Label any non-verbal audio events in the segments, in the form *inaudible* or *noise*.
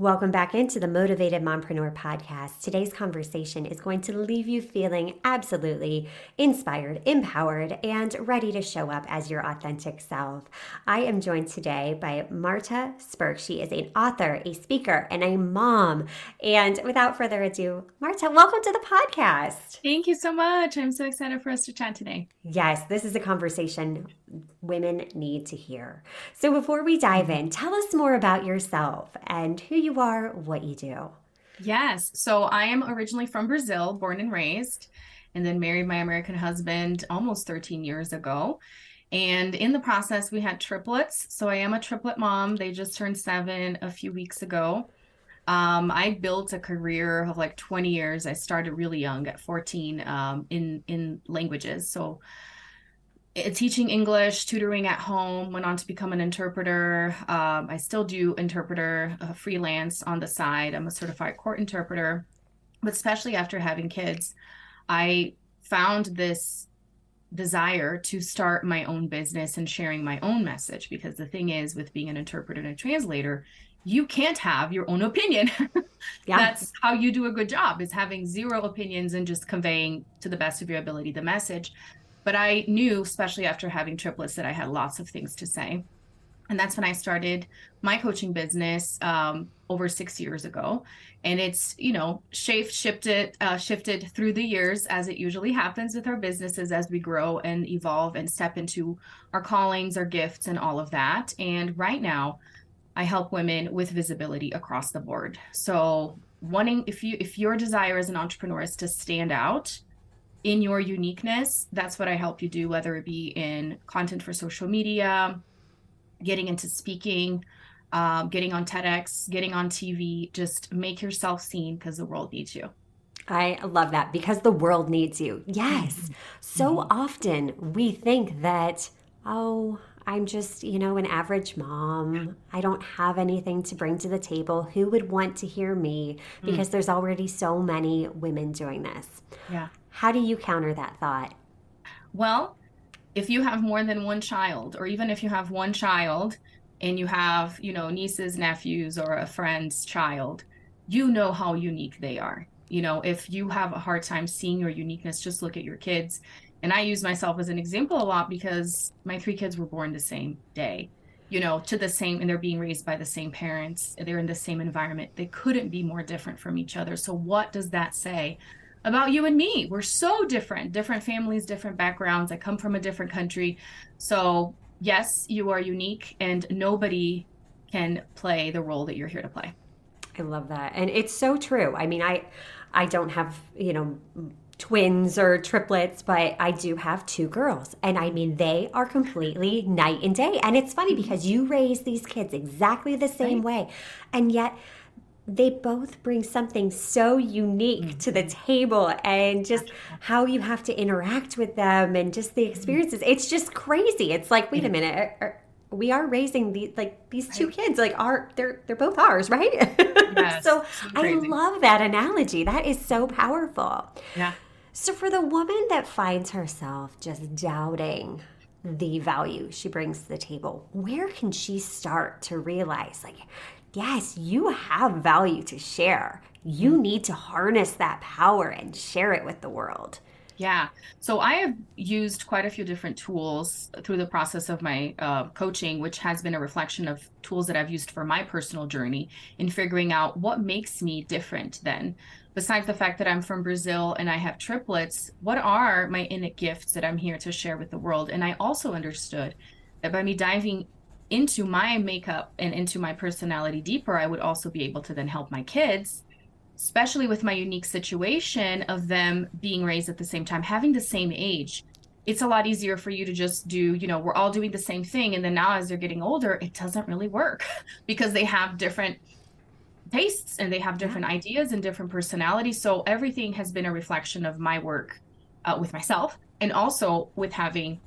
Welcome back into the Motivated Mompreneur podcast. Today's conversation is going to leave you feeling absolutely inspired, empowered, and ready to show up as your authentic self. I am joined today by Marta Spirk. She is an author, a speaker, and a mom. And without further ado, Marta, welcome to the podcast. Thank you so much. I'm so excited for us to chat today. Yes, this is a conversation women need to hear. So before we dive in, tell us more about yourself and who you are, what you do. Yes. So I am originally from Brazil, born and raised, and then married my American husband almost 13 years ago. And in the process, we had triplets. So I am a triplet mom. They just turned seven a few weeks ago. Um, I built a career of like 20 years. I started really young at 14 um, in in languages. So teaching English, tutoring at home, went on to become an interpreter. Um, I still do interpreter uh, freelance on the side. I'm a certified court interpreter. But especially after having kids, I found this desire to start my own business and sharing my own message. Because the thing is, with being an interpreter and a translator, you can't have your own opinion. *laughs* yeah. That's how you do a good job is having zero opinions and just conveying to the best of your ability the message. But I knew, especially after having triplets, that I had lots of things to say. And that's when I started my coaching business um, over six years ago. And it's, you know, shape shifted, uh, shifted through the years as it usually happens with our businesses as we grow and evolve and step into our callings, our gifts, and all of that. And right now, I help women with visibility across the board. So wanting if you if your desire as an entrepreneur is to stand out in your uniqueness, that's what I help you do, whether it be in content for social media, getting into speaking, um, getting on TEDx, getting on TV. Just make yourself seen because the world needs you. I love that because the world needs you. Yes. Mm-hmm. So mm-hmm. often we think that, oh, I'm just, you know, an average mom. I don't have anything to bring to the table. Who would want to hear me? Mm. Because mm. there's already so many women doing this. Yeah. How do you counter that thought? Well, if you have more than one child, or even if you have one child and you have, you know, nieces, nephews, or a friend's child, you know how unique they are. You know, if you have a hard time seeing your uniqueness, just look at your kids. And I use myself as an example a lot because my three kids were born the same day, you know, to the same, and they're being raised by the same parents. They're in the same environment. They couldn't be more different from each other. So, what does that say about you and me. We're so different, different families, different backgrounds. I come from a different country. So, yes, you are unique, and nobody can play the role that you're here to play. I love that. And it's so true. I mean, I I don't have, you know, twins or triplets, but I do have two girls. And I mean, they are completely night and day. And it's funny mm-hmm. because you raise these kids exactly the same right. way. And yet they both bring something so unique mm-hmm. to the table and just how you have to interact with them and just the experiences. It's just crazy. It's like, wait a minute. Are, we are raising these like these two kids like are they're they're both ours right *laughs* yes, so i love that analogy that is so powerful yeah so for the woman that finds herself just doubting the value she brings to the table where can she start to realize like yes, you have value to share. You need to harness that power and share it with the world. Yeah. So I have used quite a few different tools through the process of my uh, coaching, which has been a reflection of tools that I've used for my personal journey in figuring out what makes me different then. Besides the fact that I'm from Brazil and I have triplets, what are my innate gifts that I'm here to share with the world? And I also understood that by me diving into my makeup and into my personality deeper, I would also be able to then help my kids, especially with my unique situation of them being raised at the same time, having the same age. It's a lot easier for you to just do, you know, we're all doing the same thing. And then now as they're getting older, it doesn't really work *laughs* because they have different tastes and they have different yeah. ideas and different personalities. So everything has been a reflection of my work uh, with myself and also with having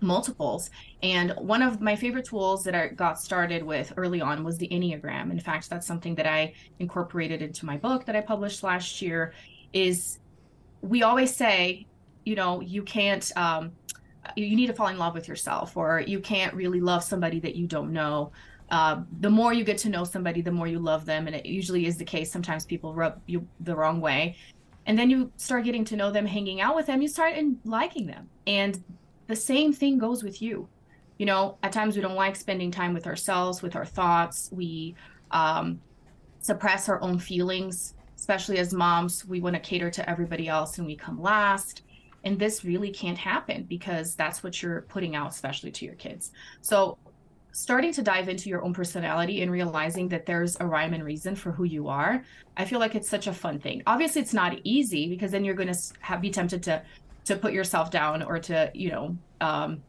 multiples. And one of my favorite tools that I got started with early on was the Enneagram. In fact, that's something that I incorporated into my book that I published last year is we always say, you know, you can't um, you need to fall in love with yourself or you can't really love somebody that you don't know. Uh, the more you get to know somebody, the more you love them. And it usually is the case. Sometimes people rub you the wrong way. And then you start getting to know them, hanging out with them, you start in liking them. And the same thing goes with you. You know, at times we don't like spending time with ourselves, with our thoughts. We um, suppress our own feelings, especially as moms. We want to cater to everybody else and we come last. And this really can't happen because that's what you're putting out, especially to your kids. So, starting to dive into your own personality and realizing that there's a rhyme and reason for who you are, I feel like it's such a fun thing. Obviously, it's not easy because then you're going to be tempted to to put yourself down or to you know um,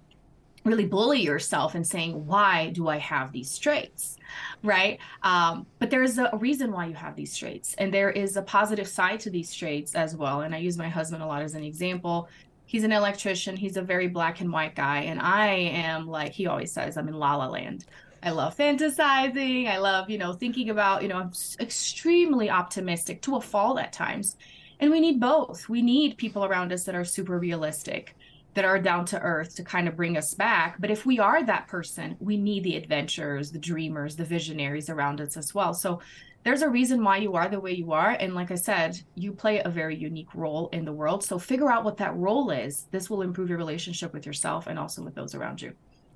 really bully yourself and saying why do i have these traits? Right? Um, but there's a reason why you have these traits and there is a positive side to these traits as well and i use my husband a lot as an example. He's an electrician. He's a very black and white guy and i am like he always says i'm in la la land. I love fantasizing. I love you know thinking about you know i'm extremely optimistic to a fault at times and we need both. We need people around us that are super realistic, that are down to earth to kind of bring us back. But if we are that person, we need the adventurers, the dreamers, the visionaries around us as well. So there's a reason why you are the way you are. And like I said, you play a very unique role in the world. So figure out what that role is. This will improve your relationship with yourself and also with those around you.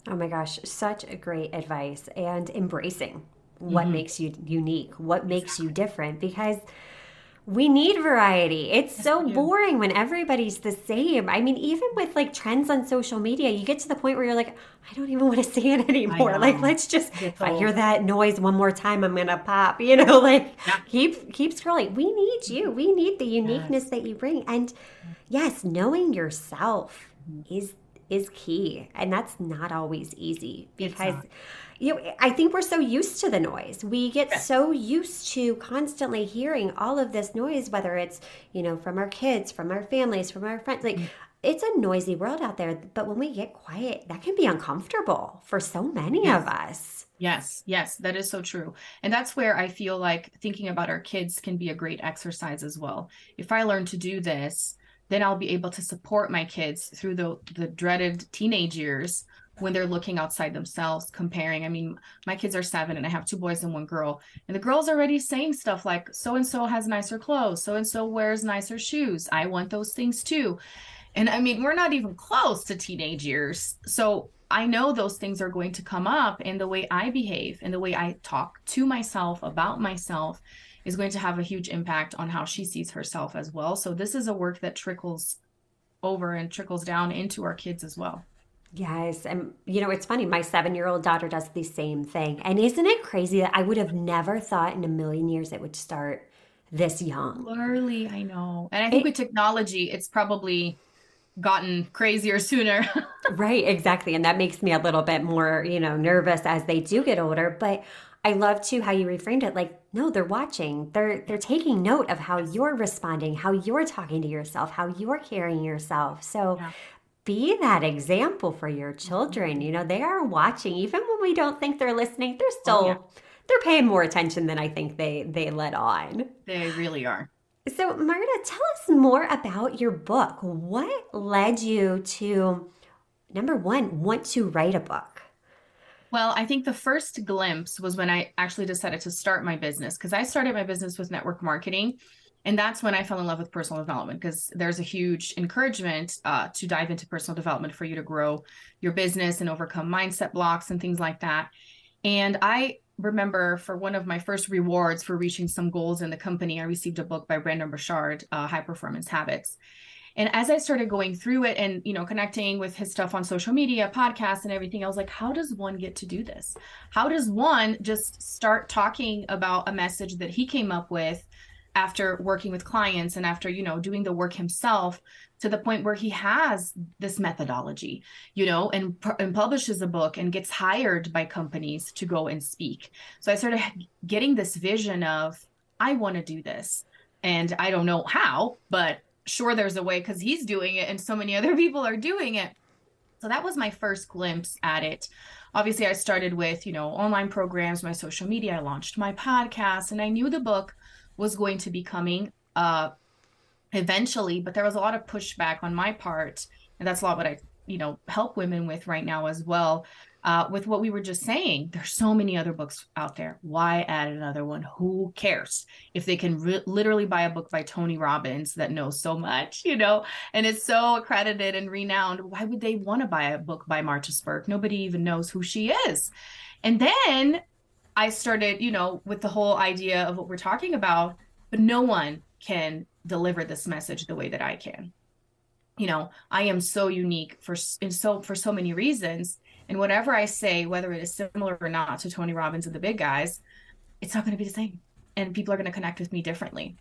Oh my gosh, such a great advice and embracing what mm-hmm. makes you unique, what makes you different because we need variety. It's so boring when everybody's the same. I mean, even with like trends on social media, you get to the point where you're like, I don't even want to see it anymore. Like, let's just if I hear that noise one more time, I'm gonna pop. You know, *laughs* like yeah. keep keep scrolling. We need you. We need the uniqueness yes. that you bring. And yes, knowing yourself mm-hmm. is is key, and that's not always easy because you know, I think we're so used to the noise. We get so used to constantly hearing all of this noise, whether it's, you know, from our kids, from our families, from our friends. Like, mm-hmm. it's a noisy world out there. But when we get quiet, that can be uncomfortable for so many yes. of us. Yes, yes, that is so true. And that's where I feel like thinking about our kids can be a great exercise as well. If I learn to do this, then I'll be able to support my kids through the the dreaded teenage years when they're looking outside themselves, comparing. I mean, my kids are seven and I have two boys and one girl. And the girl's already saying stuff like, so and so has nicer clothes, so and so wears nicer shoes. I want those things too. And I mean, we're not even close to teenage years. So I know those things are going to come up, and the way I behave and the way I talk to myself about myself is going to have a huge impact on how she sees herself as well. So, this is a work that trickles over and trickles down into our kids as well. Yes. And, you know, it's funny. My seven year old daughter does the same thing. And isn't it crazy that I would have never thought in a million years it would start this young? Early, I know. And I think it, with technology, it's probably gotten crazier sooner. *laughs* right. Exactly. And that makes me a little bit more, you know, nervous as they do get older. But I love too how you reframed it. Like, no, they're watching. They're they're taking note of how you're responding, how you're talking to yourself, how you're carrying yourself. So yeah be that example for your children. Mm-hmm. You know, they are watching, even when we don't think they're listening, they're oh, still oh, yeah. they're paying more attention than I think they they let on. They really are. So, Marta, tell us more about your book. What led you to number one, want to write a book? Well, I think the first glimpse was when I actually decided to start my business because I started my business with network marketing and that's when I fell in love with personal development because there's a huge encouragement uh, to dive into personal development for you to grow your business and overcome mindset blocks and things like that. And I remember for one of my first rewards for reaching some goals in the company, I received a book by Brendon Burchard, uh, High Performance Habits. And as I started going through it and you know connecting with his stuff on social media, podcasts, and everything, I was like, how does one get to do this? How does one just start talking about a message that he came up with? After working with clients and after you know doing the work himself to the point where he has this methodology you know and, and publishes a book and gets hired by companies to go and speak. So i started getting this vision of i want to do this. And i don't know how but sure there's a way because he's doing it and so many other *laughs* people are doing it. So that was my first glimpse at it. Obviously i started with you know online programs my social media i launched my podcast and i knew the book was going to be coming uh, eventually, but there was a lot of pushback on my part. And that's a lot what I, you know, help women with right now as well. Uh, with what we were just saying, there's so many other books out there. Why add another one? Who cares if they can re- literally buy a book by Tony Robbins that knows so much, you know, and it's so accredited and renowned? Why would they want to buy a book by Marta Spirk? Nobody even knows who she is. And then I started, you know, with the whole idea of what we're talking about, but no one can deliver this message the way that I can. You know, I am so unique for in so for so many reasons, and whatever I say, whether it is similar or not to Tony Robbins and the big guys, it's not going to be the same, and people are going to connect with me differently.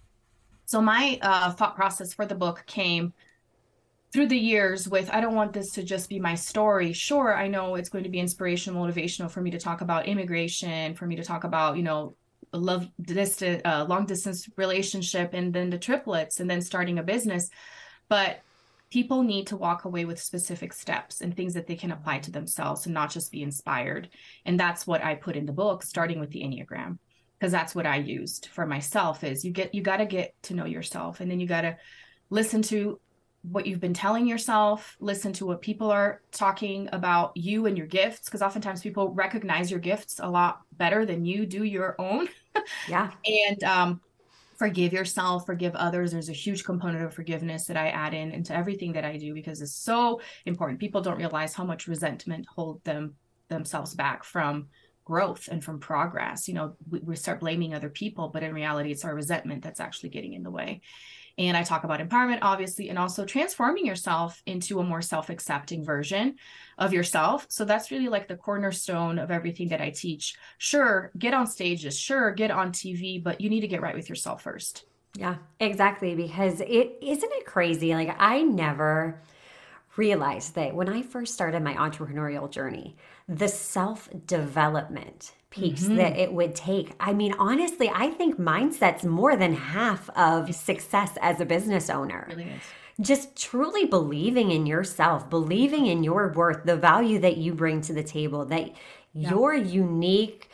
So my uh, thought process for the book came through the years with i don't want this to just be my story. Sure i know it's going to be inspirational motivational for me to talk about immigration for me to talk about you know love distance uh, long distance relationship and then the triplets and then starting a business. But people need to walk away with specific steps and things that they can apply to themselves and not just be inspired. And that's what i put in the book starting with the enneagram because that's what i used for myself is you get you got to get to know yourself and then you got to listen to what you've been telling yourself, listen to what people are talking about you and your gifts, because oftentimes people recognize your gifts a lot better than you do your own. Yeah. *laughs* and um, forgive yourself, forgive others. There's a huge component of forgiveness that I add in into everything that I do because it's so important. People don't realize how much resentment hold them themselves back from growth and from progress. You know, we, we start blaming other people, but in reality, it's our resentment that's actually getting in the way. And I talk about empowerment, obviously, and also transforming yourself into a more self accepting version of yourself. So that's really like the cornerstone of everything that I teach. Sure, get on stages, sure, get on TV, but you need to get right with yourself first. Yeah, exactly. Because it isn't it crazy? Like, I never realized that when I first started my entrepreneurial journey, the self development piece mm-hmm. that it would take. I mean, honestly, I think mindset's more than half of success as a business owner. Really Just truly believing in yourself, believing in your worth, the value that you bring to the table, that yeah. your unique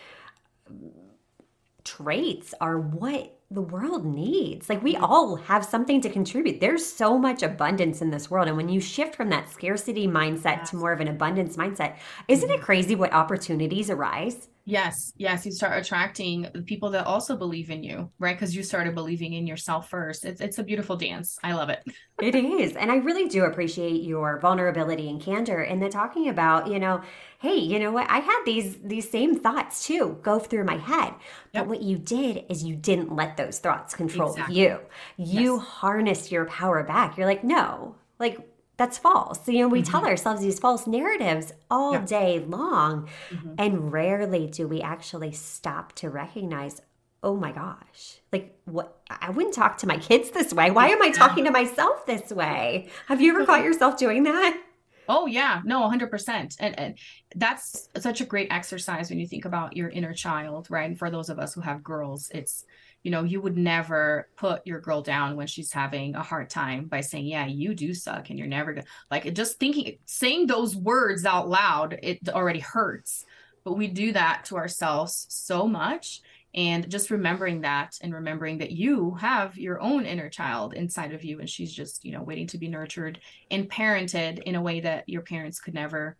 traits are what the world needs. Like we all have something to contribute. There's so much abundance in this world. And when you shift from that scarcity mindset yes. to more of an abundance mindset, isn't mm-hmm. it crazy what opportunities arise? Yes, yes, you start attracting the people that also believe in you, right? Because you started believing in yourself first. It's it's a beautiful dance. I love it. it is, and I really do appreciate your vulnerability and candor, and then talking about, you know, hey, you know what? I had these these same thoughts too go through my head, but what you did is you didn't let those thoughts control exactly. you. You yes. harnessed your power back. You're like, no, like that's false. You know, we mm-hmm. tell ourselves these false narratives all yeah. day long, mm-hmm. and rarely do we actually stop to recognize, oh my gosh, like what? I wouldn't talk to my kids this way. Why am I talking to myself this way? Have you ever caught yourself doing that? Oh yeah, no, 100%. And, and that's such a great exercise when you think about your inner child, right? And for those of us who have girls, it's you know, you would never put your girl down when she's having a hard time by saying, "Yeah, you do suck and you're never to like just thinking saying those words out loud, it already hurts. But we do that to ourselves so much and just remembering that and remembering that you have your own inner child inside of you and she's just you know waiting to be nurtured and parented in a way that your parents could never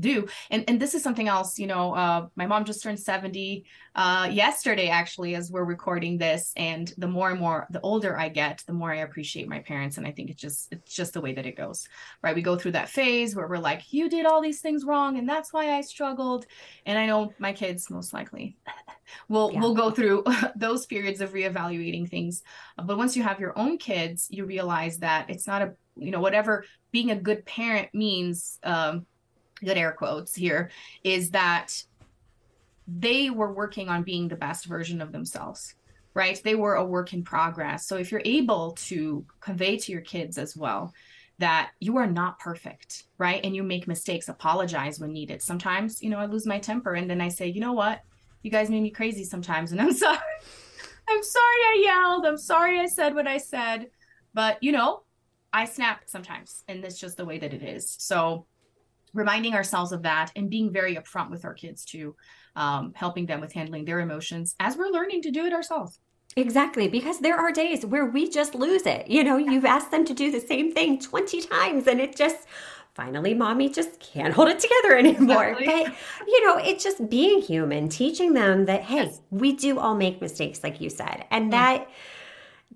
do. And and this is something else you know uh, my mom just turned 70 uh, yesterday actually as we're recording this. And the more and more the older i get the more i appreciate my parents. And i think it's just it's just the way that it goes right? We go through that phase where we're like you did all these things wrong and that's why i struggled. And i know my kids most likely *laughs* will yeah. will go through *laughs* those periods of reevaluating things. But once you have your own kids you realize that it's not a you know whatever being a good parent means um, good air quotes here, is that they were working on being the best version of themselves. right? They were a work in progress. So if you're able to convey to your kids as well that you are not perfect, right? And you make mistakes, apologize when needed. Sometimes, you know, I lose my temper and then I say, you know what? You guys made me crazy sometimes and I'm *laughs* sorry. I'm sorry I yelled. I'm sorry I said what I said. But, you know, I snap sometimes and that's just the way that it is. So reminding ourselves of that and being very upfront with our kids too, um, helping them with handling their emotions as we're learning to do it ourselves. Exactly, because there are days where we just lose it. You know, you've asked them to do the same thing 20 times and it just finally mommy just can't hold it together anymore. Exactly. But you know, it's just being human, teaching them that hey, yes. we do all make mistakes like you said. And mm-hmm. that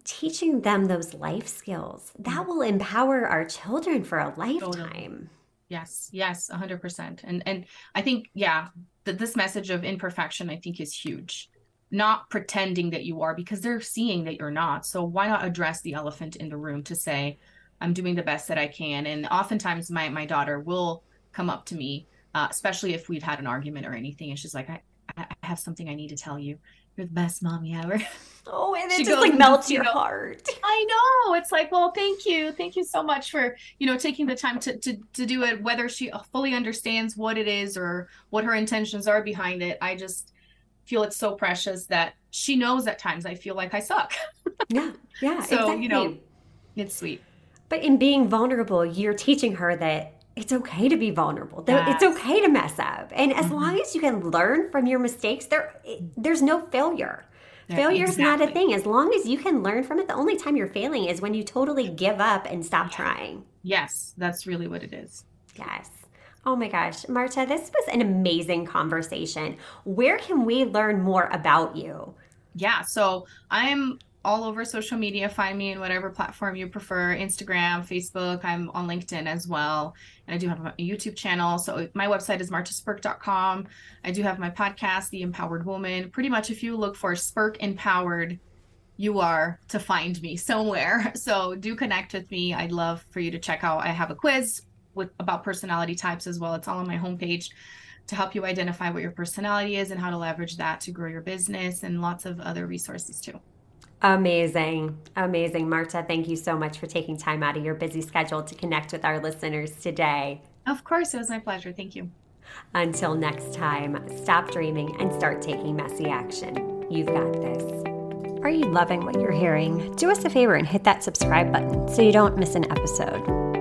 teaching them those life skills, that mm-hmm. will empower our children for a lifetime. Yes, yes, 100%. And and I think yeah, that this message of imperfection I think is huge not pretending that you are because they're seeing that you're not. So why not address the elephant in the room to say, I'm doing the best that I can. And oftentimes my my daughter will come up to me, uh, especially if we've had an argument or anything, and she's like, I, I have something I need to tell you. You're the best mommy ever. *laughs* Oh, and it she just like melts your know, heart. *laughs* I know. It's like, well, thank you. Thank you so much for, you know, taking the time to, to, to do it, whether she uh, fully understands what it is or what her intentions are behind it. I just, feel it's so precious that she knows at times I feel like I suck. *laughs* yeah. Yeah. so, exactly. you know, it's sweet. But in being vulnerable, you're teaching her that it's okay to be vulnerable. Yes. It's okay to mess up. And as mm-hmm. long as you can learn from your mistakes, there there's no failure. Failure is exactly. not a thing. As long as you can learn from it, the only time you're failing is when you totally give up and stop trying. Yes, that's really what it is. Yes. Oh my gosh, Marta, this was an amazing conversation. Where can we learn more about you? Yeah, so I'm all over social media. Find me in whatever platform you prefer Instagram, Facebook. I'm on LinkedIn as well. And I do have a YouTube channel. So my website is martaspirk.com. I do have my podcast, The Empowered Woman. Pretty much if you look for Spirk Empowered, you are to find me somewhere. *laughs* So do connect with me. I'd love for you to check out. I have a quiz with about personality types as well. It's all on my homepage to help you identify what your personality is and how to leverage that to grow your business and lots of other resources too. Amazing. Amazing. Marta, thank you so much for taking time out of your busy schedule to connect with our listeners today. Of course, it was my pleasure. Thank you. Until next time, stop dreaming and start taking messy action. You've got this. Are you loving what you're hearing? Do us a favor and hit that subscribe button so you don't miss an episode.